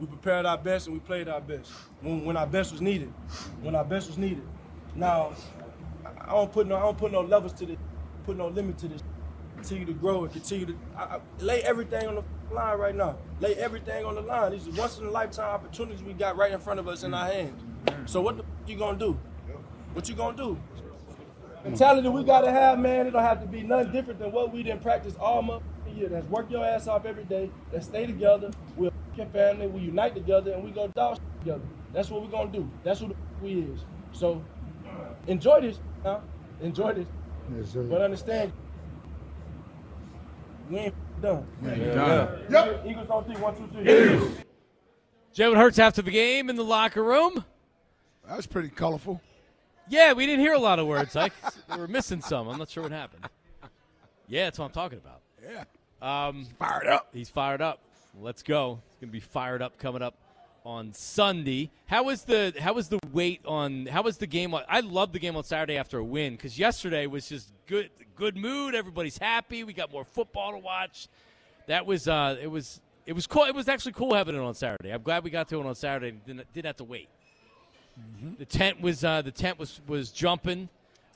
We prepared our best and we played our best when, when our best was needed. When our best was needed. Now, I don't put no I don't put no levels to this, put no limit to this. Continue to grow and continue to I, I, lay everything on the line right now. Lay everything on the line. These are once in a lifetime opportunities we got right in front of us in our hands. So what the you gonna do? What you gonna do? Mentality we gotta have, man. It don't have to be nothing different than what we didn't practice all month year. That's work your ass off every day. Let's stay together. We're a family. We unite together and we go dog shit together. That's what we're gonna do. That's who the we is. So enjoy this, huh? Enjoy this. But understand, we ain't f- done. Yeah. Yep. Eagles on three. One, two, three. Jalen Hurts after the game in the locker room. That was pretty colorful. Yeah, we didn't hear a lot of words. Like we were missing some. I'm not sure what happened. Yeah, that's what I'm talking about. Yeah. Um, Fired up. he's fired up. Let's go. It's gonna be fired up coming up on Sunday. How was the How was the wait on? How was the game? on- I love the game on Saturday after a win because yesterday was just good. Good mood. Everybody's happy. We got more football to watch. That was. Uh, it was. It was cool. It was actually cool having it on Saturday. I'm glad we got to it on Saturday and didn't, didn't have to wait. The tent was uh, the tent was was jumping.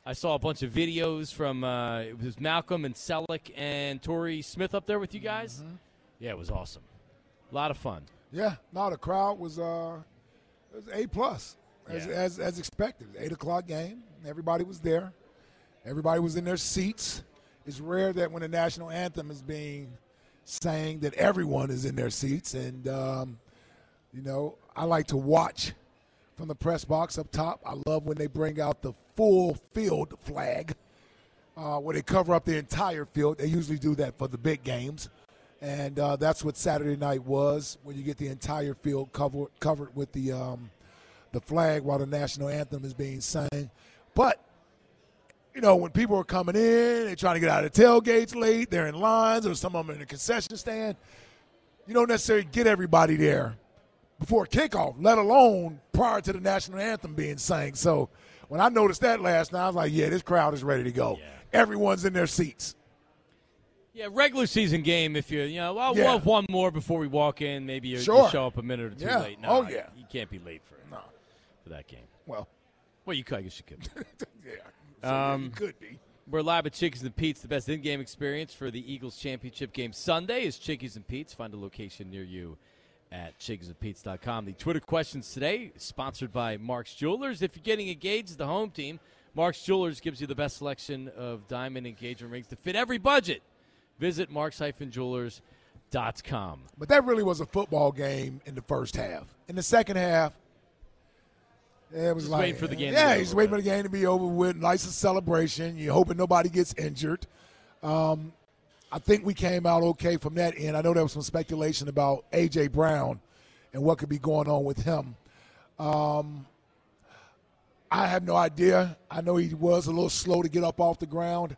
I saw a bunch of videos from uh, it was Malcolm and Selleck and Tori Smith up there with you guys. Yeah, it was awesome. A lot of fun. Yeah. No, the crowd was uh, was a plus as, Yeah. as as expected. Eight o'clock game. Everybody was there. Everybody was in their seats. It's rare that when the national anthem is being sang that everyone is in their seats. And um, you know, I like to watch from the press box up top. I love when they bring out the full field flag, uh, where they cover up the entire field. They usually do that for the big games, and uh, that's what Saturday night was. When you get the entire field covered covered with the um, the flag while the national anthem is being sung. But you know, when people are coming in, they're trying to get out of the tailgates late, they're in lines, or some of them in the concession stand. You don't necessarily get everybody there before kickoff, let alone prior to the national anthem being sang. So when I noticed that last night, I was like, yeah, this crowd is ready to go. Yeah. Everyone's in their seats. Yeah, regular season game. If you you know, well, Yeah. we'll have one more before we walk in. Maybe you, you show up a minute or two Yeah. late. No, Oh, yeah. you can't be late for No. for that game. Well, Well, you could. I guess you could. yeah. Um, you could be. We're live at Chickies and Pete's. The best in-game experience for the Eagles championship game Sunday is Chickies and Pete's. Find a location near you at chickiesandpete's.com. The Twitter questions today sponsored by Mark's Jewelers. If you're getting engaged, the home team, Mark's Jewelers gives you the best selection of diamond engagement rings to fit every budget. Visit marks-jewelers.com. But that really was a football game in the first half. In the second half, it was Just like waiting for the game Yeah, he's waiting for the game to be over with. Nice celebration. You're hoping nobody gets injured. Um, I think we came out okay from that end. I know there was some speculation about AJ Brown and what could be going on with him. Um, I have no idea. I know he was a little slow to get up off the ground,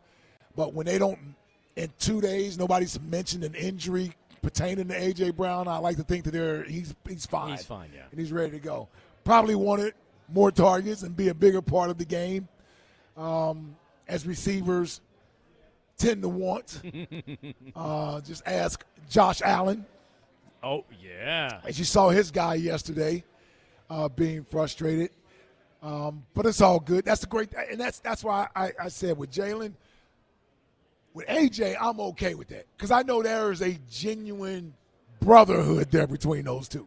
but when they don't in two days, nobody's mentioned an injury pertaining to AJ Brown. I like to think that they're he's he's fine. He's fine, yeah. and he's ready to go. Probably wanted more targets and be a bigger part of the game, um, as receivers tend to want. uh, just ask Josh Allen, Oh, yeah. as you saw his guy yesterday, uh, being frustrated. Um, but it's all good. That's the great, and that's that's why I, I said with Jalen, with AJ, I'm okay with that because I know there is a genuine brotherhood there between those two.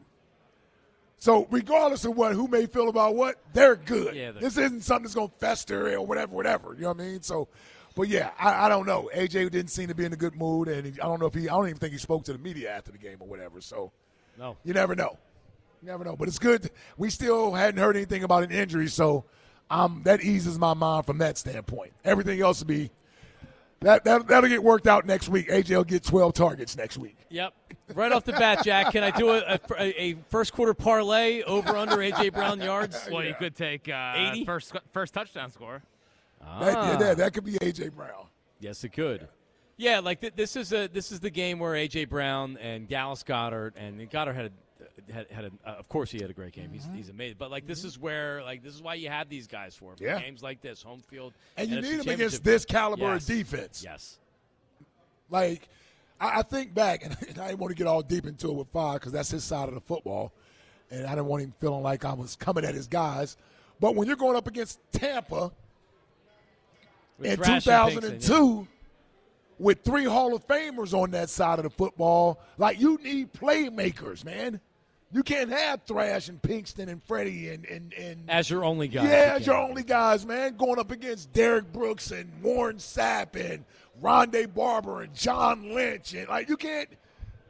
So regardless of what who may feel about what, they're good. Yeah, they're this isn't something that's going to fester or whatever, whatever. You know what I mean? So, but yeah, I, I don't know. AJ didn't seem to be in a good mood, and he, I don't know if he. I don't even think he spoke to the media after the game or whatever. So No. you never know. You never know. But it's good. We still hadn't heard anything about an injury, so um, that eases my mind from that standpoint. Everything else would be That, that that'll get worked out next week. AJ will get 12 targets next week. Yep. Right off the bat, Jack, can I do a, a, a first quarter parlay over under AJ Brown yards? Well, you could take uh, 80? first first touchdown score. That, Ah. yeah, that, that could be AJ Brown. Yes, it could. Yeah, like th- this is a this is the game where AJ Brown and Dallas Goedert and Goedert had a, had, had a, uh, of course he had a great game. He's, he's amazing. But like this is where like this is why you have these guys for, for Yeah. games like this, home field, And you need him championship. against this caliber Yes. of defense. Yes. Like, I, I think back, and I didn't want to get all deep into it with Five because that's his side of the football, and I didn't want him feeling like I was coming at his guys. But when you're going up against Tampa With in Thrash and Pinkston, 2002 with three Hall of Famers on that side of the football, like you need playmakers, man. You can't have Thrash and Pinkston and Freddie and and, and as your only guys. yeah, as your only guys, man, going up against Derrick Brooks and Warren Sapp and Rondé Barber and John Lynch and like you can't,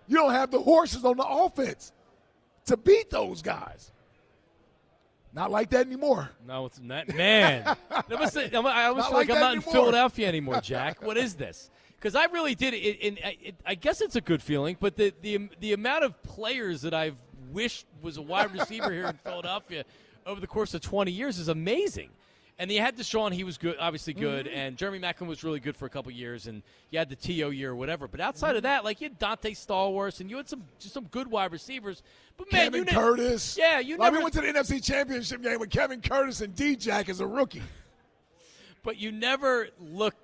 you don't have the horses on the offense to beat those guys. Not like that anymore. No, it's not. Man, that was, I almost Not feel like, like I'm not in. Philadelphia anymore, Jack. What is this? Because I really did it, and I- it, I guess it's a good feeling. But the, the the amount of players that I've wished was a wide receiver here in Philadelphia over the course of 20 years is amazing. And you had DeSean, he was good, obviously good, Mm-hmm. and Jeremy Maclin was really good for a couple years, and you had the To year or whatever. But outside Mm-hmm. of that, like you had Donté Stallworth, and you had some just some good wide receivers. But man, Kevin you ne- Curtis. Yeah, you like never we went to the NFC Championship game with Kevin Curtis and D Jack as a rookie. but you never looked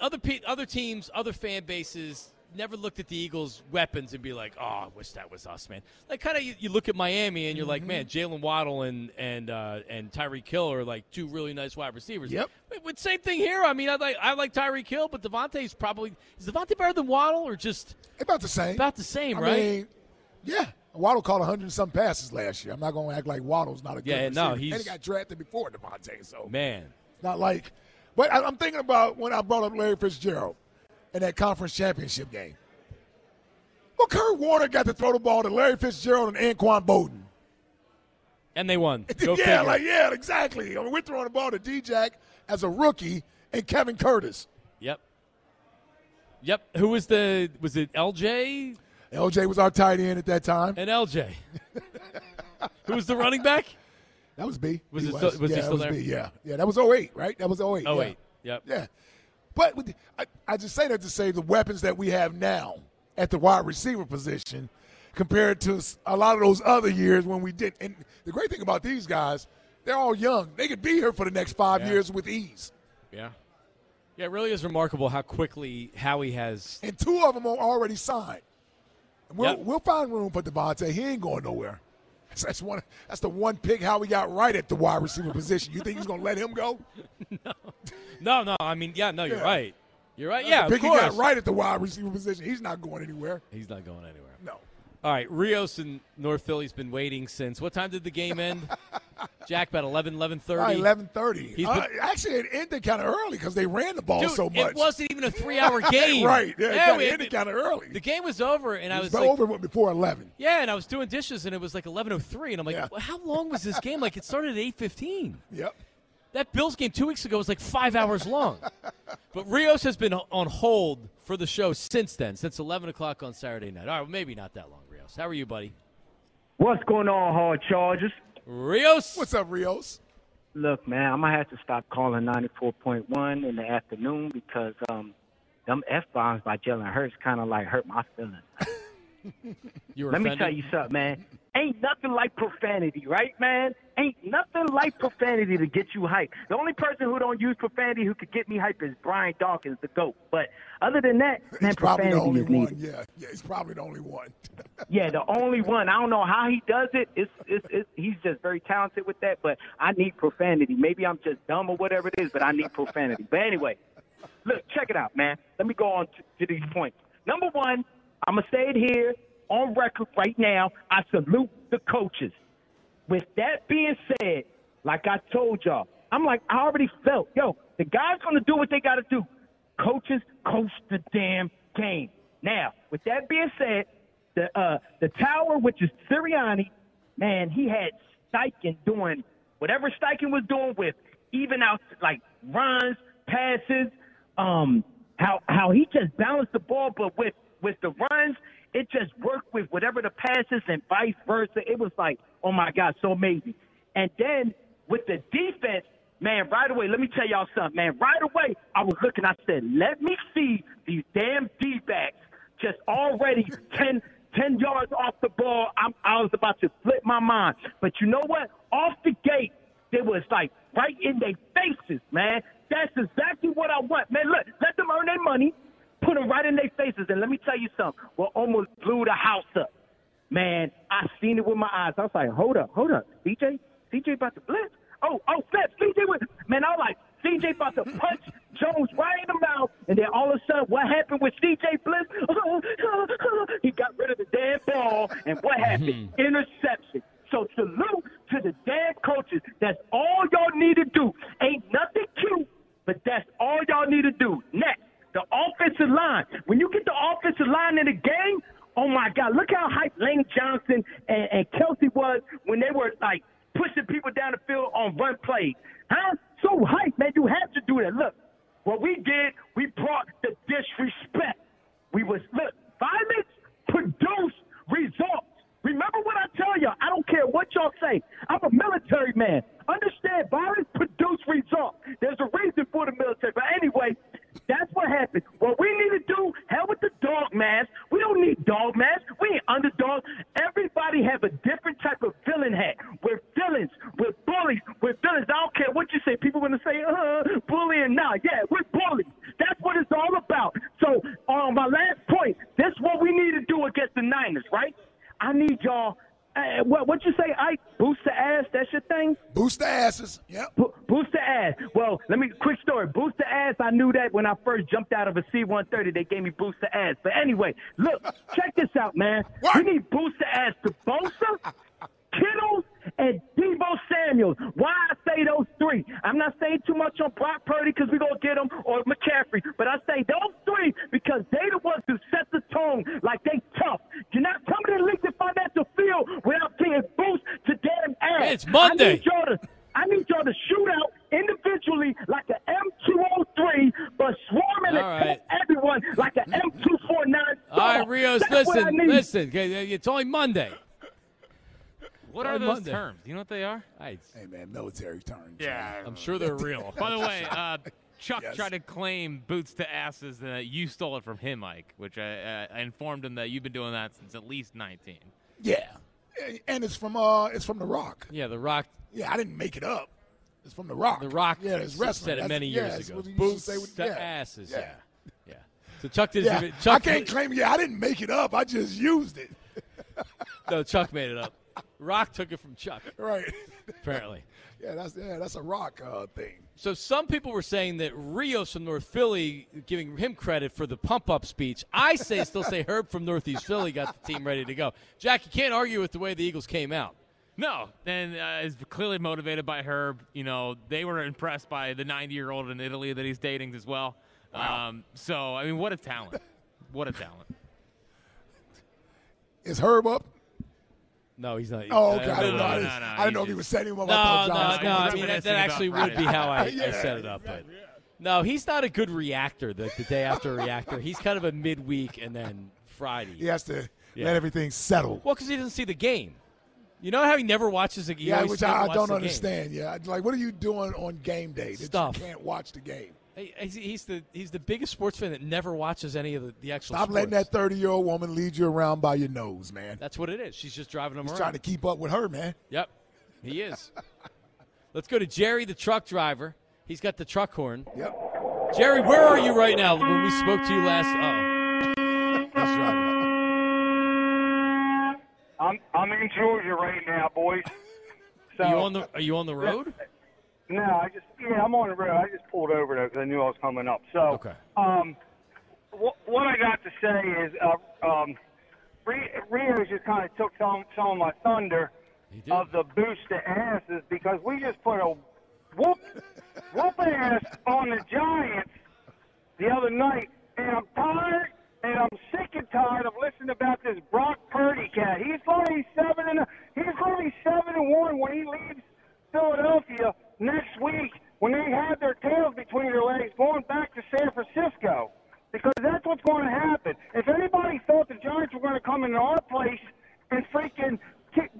other pe- other teams, other fan bases never looked at the Eagles' weapons and be like, "Oh, I wish that was us, man." Like kind of you, you look at Miami and you're like, Mm-hmm. "Man, Jaylen Waddle and and uh, and Tyreek Hill are like two really nice wide receivers." Yep. But, but same thing here. I mean, I like I like Tyreek Hill, but DeVonta's probably is DeVonta better than Waddle or just About the same. about the same, I right? mean, yeah. Waddle caught 100 and some passes last year. I'm not going to act like Waddle's not a good Yeah, receiver. no, and he got drafted before DeVonta, so man, it's not like. But I, I'm thinking about when I brought up Larry Fitzgerald in that conference championship game. Well, Kurt Warner got to throw the ball to Larry Fitzgerald and Anquan Boldin. and they won. Go yeah, figure. like yeah, exactly. I mean, we're throwing the ball to D-Jack as a rookie and Kevin Curtis. Yep. Yep. Who was the was it LJ? LJ was our tight end at that time. and LJ. Who was the running back? That was B. Was He it still- was he yeah, still that was there? B, yeah, yeah. That was 08, right? That was 08. Oh yeah. yep. Yeah. But with I, I just say that to say the weapons that we have now at the wide receiver position compared to a lot of those other years when we did. And the great thing about these guys, they're all young. They could be here for the next five Yeah. years with ease. Yeah. Yeah, it really is remarkable how quickly Howie has. And two of them are already signed. We'll, Yep. we'll find room for DeVonta. He ain't going nowhere. That's, that's one. That's the one pick Howie got right at the wide receiver position. You think he's going to let him go? No, no, no. I mean, yeah, no, you're Yeah. right. You're right. That's Yeah, the of pick he course. got right at the wide receiver position. He's not going anywhere. He's not going anywhere. All right, Rios in North Philly's been waiting since. What time did the game end? Jack, about 11, 11.30. Right, eleven thirty. He's Uh, actually, it ended kind of early because they ran the ball Dude, so much. it wasn't even a three-hour game. right. Yeah, it yeah we- ended kind of early. the game was over, and I it was was like, over before eleven. yeah, and I was doing dishes, and it was like 11.03, and I'm like, Yeah. well, how long was this game? Like, it started at 8.15. Yep. That Bills game two weeks ago was like five hours long. but Rios has been on hold for the show since then, since 11 o'clock on Saturday night. All right, well, maybe not that long, Rios. How are you, buddy? What's going on, hard charges? Rios? What's up, Rios? Look, man, I'm gonna have to stop calling 94.1 in the afternoon because um, them f bombs by Jalen Hurts kind of like hurt my feelings. You were Let me tell you something, man. Ain't nothing like profanity, right, man? Ain't nothing like profanity to get you hyped. The only person who don't use profanity who could get me hyped is Brian Dawkins, the GOAT. But other than that, man, He's probably the profanity only is needed. one. Yeah, yeah. He's probably the only one. Yeah, the only one. I don't know how he does it. It's, it's, it's he's just very talented with that. But I need profanity. Maybe I'm just dumb or whatever it is, but I need profanity. But anyway, look, check it out, man. Let me go on to, to these points. Number one, I'm gonna say it here on record right now. I salute the coaches. With that being said, like I told y'all, I'm like I already felt, yo, the guys gonna do what they gotta do. Coaches coach the damn game. Now, with that being said, the uh, the tower, which is Sirianni, man, he had Steichen doing whatever Steichen was doing with even out like runs, passes, um, how how he just balanced the ball, but with with the runs, it just worked with whatever the passes and vice versa. It was like, oh my God, so amazing. And then with the defense, man, right away, let me tell y'all something, man. Right away, I was looking, I said, let me see these damn D backs just already 10, 10 yards off the ball. I'm, I was about to flip my mind. But you know what? Off the gate, it was like right in their faces, man. That's exactly what I want, man. Look, let them earn their money, put them right in their faces, and let me tell you something. Well, almost blew the house up, man. I seen it with my eyes. I was like, hold up, hold up, CJ, CJ about to blitz. Oh, oh, flip, CJ was man. I was like, CJ about to punch Jones right in the mouth, and then all of a sudden, what happened with CJ Blitz? he got rid of the damn ball, and what mm-hmm. happened? Interception. So salute to the damn coaches. That's all y'all need to do. Ain't nothing cute, but that's all y'all need to do. Next, the offensive line. When you get the offensive line in the game, oh my God, look how hyped Lane Johnson and, and Kelce was when they were like pushing people down the field on run plays. Huh? So hyped, man. You have to do that. Look, what we did, we brought the disrespect. We was look, violence produce results. Remember what I tell y'all. I don't care I'm a military man. Understand, violence produce results. There's a reason for the military. But anyway, that's what happened. What we need to do, hell with the dog mask. We don't need dog masks. We ain't underdogs. Everybody have a different type of villain hat. We're villains. We're bullies. We're villains. I don't care what you say. People going to say, uh, bullying. Nah, yeah, we're bullies. That's what it's all about. So, on my last point, this is what we need to do against the Niners, right? I need y'all. Uh, what what you say? I boost the ass. That's your thing. Boost the asses. Yep. Bo- boost the ass. Well, let me quick story. Boost the ass. I knew that when I first jumped out of a C-130, they gave me booster the ass. But anyway, look, check this out, man. What? We need booster the ass to Bosa, Kittles, and Deebo Samuels. Why I say those three? I'm not saying too much on Brock Purdy because we're gonna get him or McCaffrey, but I say those three because they the ones who set the tone like they tough. You're not coming to the league to financial field without getting boost to damn ass. Hey, it's Monday. I need y'all to, I need y'all to shoot out individually like an M203, but swarming All and right. take everyone like an M249. All right, Rios, That's listen, listen. It's only Monday. What are those Monday. terms? Do you know what they are? I, Hey man, military terms. Yeah. I'm sure they're real. By the way, uh, Chuck Yes. tried to claim boots to asses and that you stole it from him, Mike, which I, uh, I informed him that you've been doing that since at least 19. Yeah. And it's from uh, it's from The Rock. Yeah, The Rock. Yeah, I didn't make it up. It's from The Rock. The Rock Yeah, it's wrestling. said it That's- many yeah, years it's ago. what he used to Boots say with- to yeah. asses. Yeah. Yeah. Yeah. So Chuck didn't Yeah. Chuck I can't claim. Yeah, I didn't make it up. I just used it. No, Chuck made it up. Rock took it from Chuck, Right. apparently. yeah, that's yeah, that's a rock uh, thing. So some people were saying that Rios from North Philly, giving him credit for the pump up speech. I say still say Herb from Northeast Philly got the team ready to go. Jack, you can't argue with the way the Eagles came out. No, and uh, is clearly motivated by Herb. You know, they were impressed by the 90 year old in Italy that he's dating as well. Um, so, I mean, what a talent. What a talent. Is Herb up? No, he's not. Oh, okay. I didn't know. no, I no, no, I didn't know he's if he was just- setting him up. No, I no, no. I mean, that, that actually would be how I, I set it up. But no, he's not a good reactor. The, the day after a reactor, he's kind of a midweek and then Friday. He has to Yeah. let everything settle. Well, because he doesn't see the game. You know how he never watches a game. yeah, which I, I don't understand. Yeah, like what are you doing on game day that Stuff. you can't watch the game? He's, he's the he's the biggest sports fan that never watches any of the, the actual. Stop letting that thirty-year-old woman lead you around by your nose, man. That's what it is. She's just driving him He's around. trying to keep up with her, man. Yep, he is. Let's go to Jerry, the truck driver. He's got the truck horn. Yep. Jerry, where are you right now? When we spoke to you last. Oh, he's driving. I'm I'm in Georgia right now, boys. So Are you on the Are you on the road? No, I just yeah, I'm on the road. I just pulled over though because I knew I was coming up. So Okay. um, what what I got to say is uh, um, Rio just kind of took some some of my thunder of the boost to asses because we just put a whoop whoop ass on the Giants the other night, and I'm tired and I'm sick and tired of listening about this Brock Purdy cat. He's going to be seven and he's going to be seven and one when he leaves Philadelphia next week when they have their tails between their legs going back to San Francisco because that's what's going to happen. If anybody thought the Giants were going to come into our place and freaking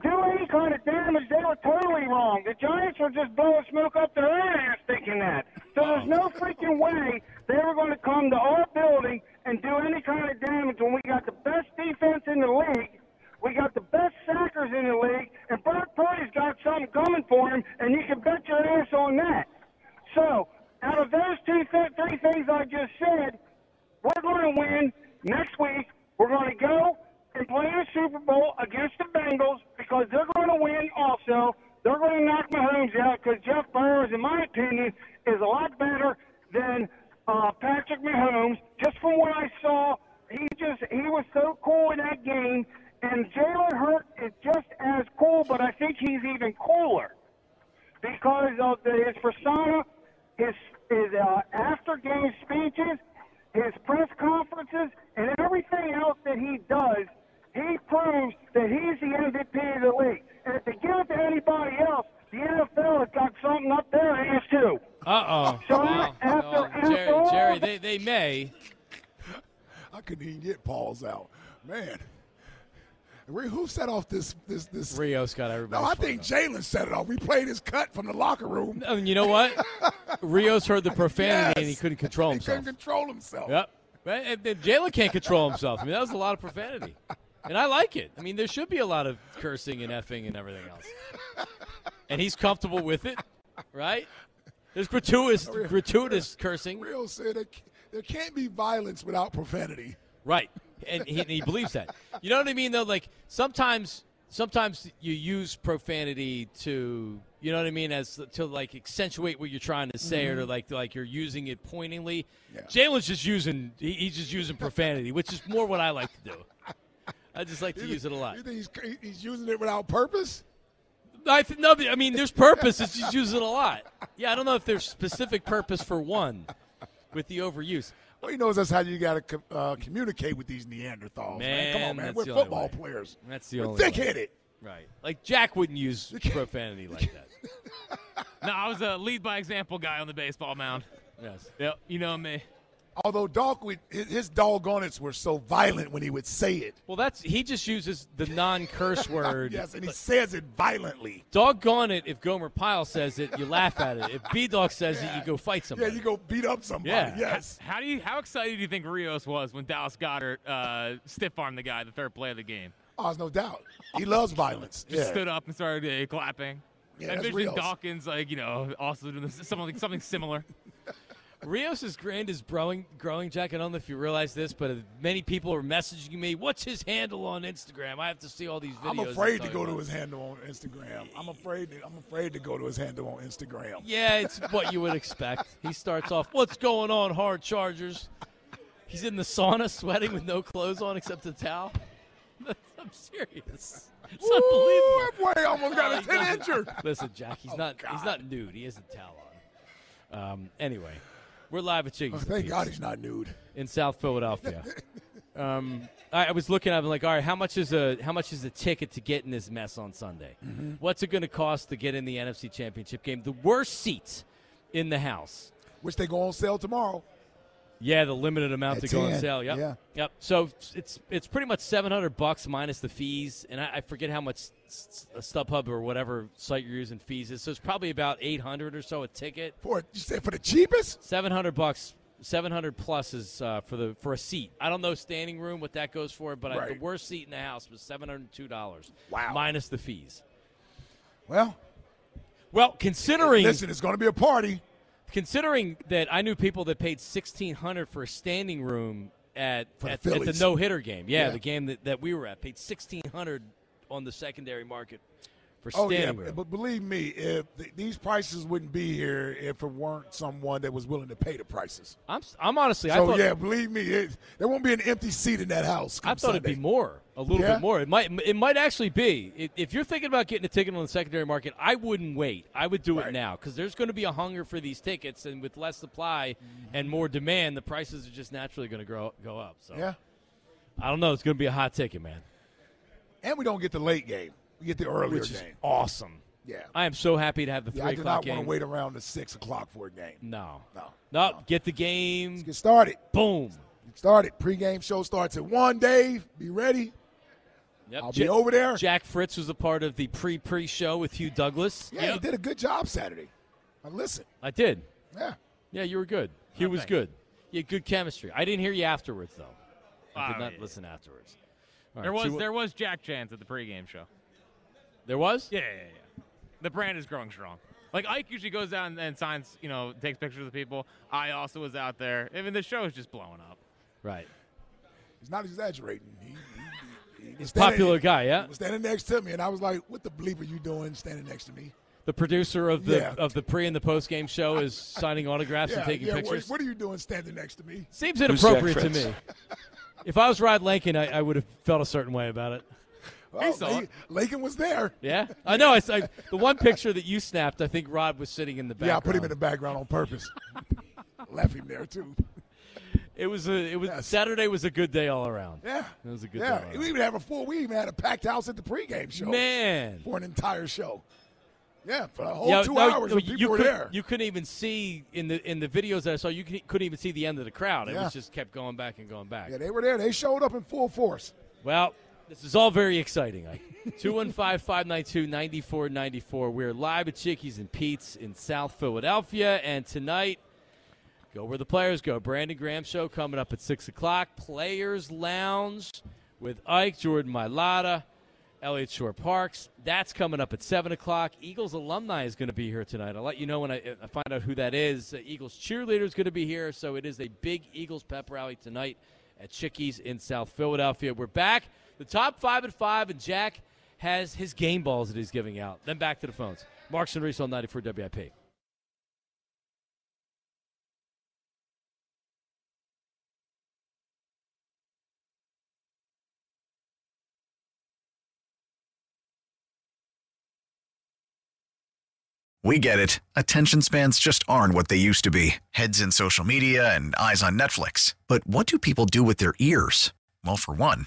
do any kind of damage, they were totally wrong. The Giants were just blowing smoke up their own ass thinking that. So there's no freaking way they were going to come to our building and do any kind of damage when we got the best defense in the league we got the best sackers in the league, and Brock Purdy's got something coming for him, and you can bet your ass on that. So, out of those two, th- three things I just said, we're going to win next week. We're going to go and play the Super Bowl against the Bengals because they're going to win also. They're going to knock Mahomes out because Jeff Burrows, in my opinion, is a lot better than uh, Patrick Mahomes. Just from what I saw, he just he was so cool in that game. And Jalen Hurts is just as cool, but I think he's even cooler because of the, his persona, his his uh, after game speeches, his press conferences, and everything else that he does. He proves that he's the MVP of the league. And if they give it to anybody else, the NFL has got something up their ass too. Uh oh. So Well, after- well, after Jerry, all Jerry, they, they may. I couldn't even get Paul's out. Man. Who set off this this this Rios got everybody. No, I think Jalen set it off. We played his cut from the locker room. Mean, you know what? Rios heard the profanity and he couldn't control himself. He couldn't control himself. Yep. And Jalen can't control himself. I mean, that was a lot of profanity. And I like it. I mean, there should be a lot of cursing and effing and everything else. And he's comfortable with it, right? There's gratuitous, gratuitous cursing. Real said there can't be violence without profanity. Right. And he, and he believes that. You know what I mean, though? Like, sometimes sometimes you use profanity to, you know what I mean, as to, like, accentuate what you're trying to say or to, like, like you're using it pointingly. Yeah. Jalen's just using, he, he's just using profanity, which is more what I like to do. I just like to use it a lot. You think he's, he's using it without purpose? I th- no, I mean, there's purpose. It's just using it a lot. Yeah, I don't know if there's specific purpose for one with the overuse. Well, he knows that's how you got to uh, communicate with these Neanderthals. Man, come on, man. We're football way. players. That's the We're only way. thick-headed. Right. Like Jack wouldn't use profanity like that. No, I was a lead by example guy on the baseball mound. Yes. Yep, you know me. Although dog, would, his, his doggonnets were so violent when he would say it. Well, that's he just uses the non-curse word. Yes, and he says it violently. Doggone it! If Gomer Pyle says it, you laugh at it. If B Dog says it, you go fight somebody. Yeah, you go beat up somebody. Yeah. Yes. How do you? How excited do you think Rios was when Dallas Goedert uh, stiff armed the guy the third play of the game? Oh, there's no doubt. He loves violence. Just yeah. stood up and started uh, clapping. Yeah, I that's envisioned Rios. Dawkins like you know also doing something something similar. Rios is grand is growing, growing. Jack, I don't know if you realize this, but many people are messaging me. What's his handle on Instagram? I have to see all these videos. I'm afraid to go to his handle on Instagram. I'm afraid. To, I'm afraid to go to his handle on Instagram. Yeah, it's what you would expect. He starts off, "What's going on, hard Chargers?" He's in the sauna, sweating with no clothes on except a towel. I'm serious. It's Ooh, unbelievable. boy almost got a ten head doesn't- injured. Listen, Jack, he's not he's not nude. He has a towel on. Um, anyway, we're live at Chickies Oh, thank Pete's God he's not nude. in South Philadelphia. um, I, I was looking at. it, I'm like, all right, how much is a how much is a ticket to get in this mess on Sunday? Mm-hmm. What's it going to cost to get in the NFC Championship game? The worst seats in the house. Which they go on sale tomorrow. Yeah, the limited amount At to go on 10, sale. Yep. yeah. Yep. So it's it's pretty much seven hundred bucks minus the fees, and I, I forget how much StubHub or whatever site you're using fees is. So it's probably about eight hundred or so a ticket. For you say for the cheapest? Seven hundred bucks. Seven hundred plus is uh, for the for a seat. I don't know standing room what that goes for, but I, the worst seat in the house was seven hundred two dollars. Wow. Minus the fees. Well, Well, considering listen, it's going to be a party. Considering that I knew people that paid sixteen hundred for a standing room at the at, at the no hitter game. Yeah, Yeah. the game that, that we were at paid sixteen hundred on the secondary market for Oh yeah, room. but believe me, if th- these prices wouldn't be here if it weren't someone that was willing to pay the prices. I'm I'm honestly I So thought yeah, believe me, it, there won't be an empty seat in that house. I thought it'd be more, a little Yeah? bit more. It might it might actually be. If- you're thinking about getting a ticket on the secondary market, I wouldn't wait. I would do it now because there's going to be a hunger for these tickets, and with less supply Mm-hmm. and more demand, the prices are just naturally going to grow go up. So Yeah, I don't know. It's going to be a hot ticket, man. and we don't get the late game. We get the earlier Which is game. awesome. Yeah, I am so happy to have the three yeah. three I do o'clock not game. want to wait around to six o'clock for a game. No, No, no, no. get the game. Let's get started. Boom. Get started. Pre-game show starts at one. Dave, be ready. Yep. I'll be over there. Jack Fritz was a part of the pre-pre show with Hugh Douglas. yeah, he did a good job Saturday. I listen. I did. Yeah. Yeah, you were good. Hugh oh, was good. You had good chemistry. I didn't hear you afterwards though. I did Oh, not yeah. listen afterwards. All There right, was two- there was Jack Chance at the pregame show. There was. Yeah, yeah, yeah. The brand is growing strong. Like Ike usually goes down and signs, you know, takes pictures of people. I also was out there. I mean, the show is just blowing up. Right. He's not exaggerating. He, he, he was He's a standing- popular guy. Yeah. He was standing next to me, and I was like, "What the bleep are you doing standing next to me?" The producer of the Yeah. of the pre and the post game show is signing autographs Yeah, and taking yeah. What, pictures. what are you doing standing next to me? Seems inappropriate to me. if I was Rod Lincoln, I, I would have felt a certain way about it. Oh, saw La- it. Lakin was there. Yeah, I know. I, I, the one picture that you snapped, I think Rod was sitting in the background. Yeah, I put him in the background on purpose. Left him there too. It was a. It was Yes. Saturday was a good day all around. Yeah, It was a good yeah. day. all We even have a full. We even had a packed house at the pregame show. Man. for an entire show. Yeah, for a whole Yeah, two no, hours, no, people you were could, there. You couldn't even see in the in the videos that I saw. You could, couldn't even see the end of the crowd. It Yeah. was just kept going back and going back. yeah, they were there. They showed up in full force. Well, this is all very exciting. 215 592 9494. We're live at Chickies and Pete's in South Philadelphia. And tonight, go where the players go. Brandon Graham Show coming up at 6 o'clock. Players Lounge with Ike, Jordan Mailata, Eliot Shorr-Parks. That's coming up at 7 o'clock. Eagles alumni is going to be here tonight. I'll let you know when I, I find out who that is. Uh, Eagles cheerleader is going to be here. So it is a big Eagles pep rally tonight at Chickies in South Philadelphia. We're back. The top five at five, and Jack has his game balls that he's giving out. Then back to the phones. Marks and Reese on 94 WIP. We get it. Attention spans just aren't what they used to be heads in social media and eyes on Netflix. But what do people do with their ears? Well, for one,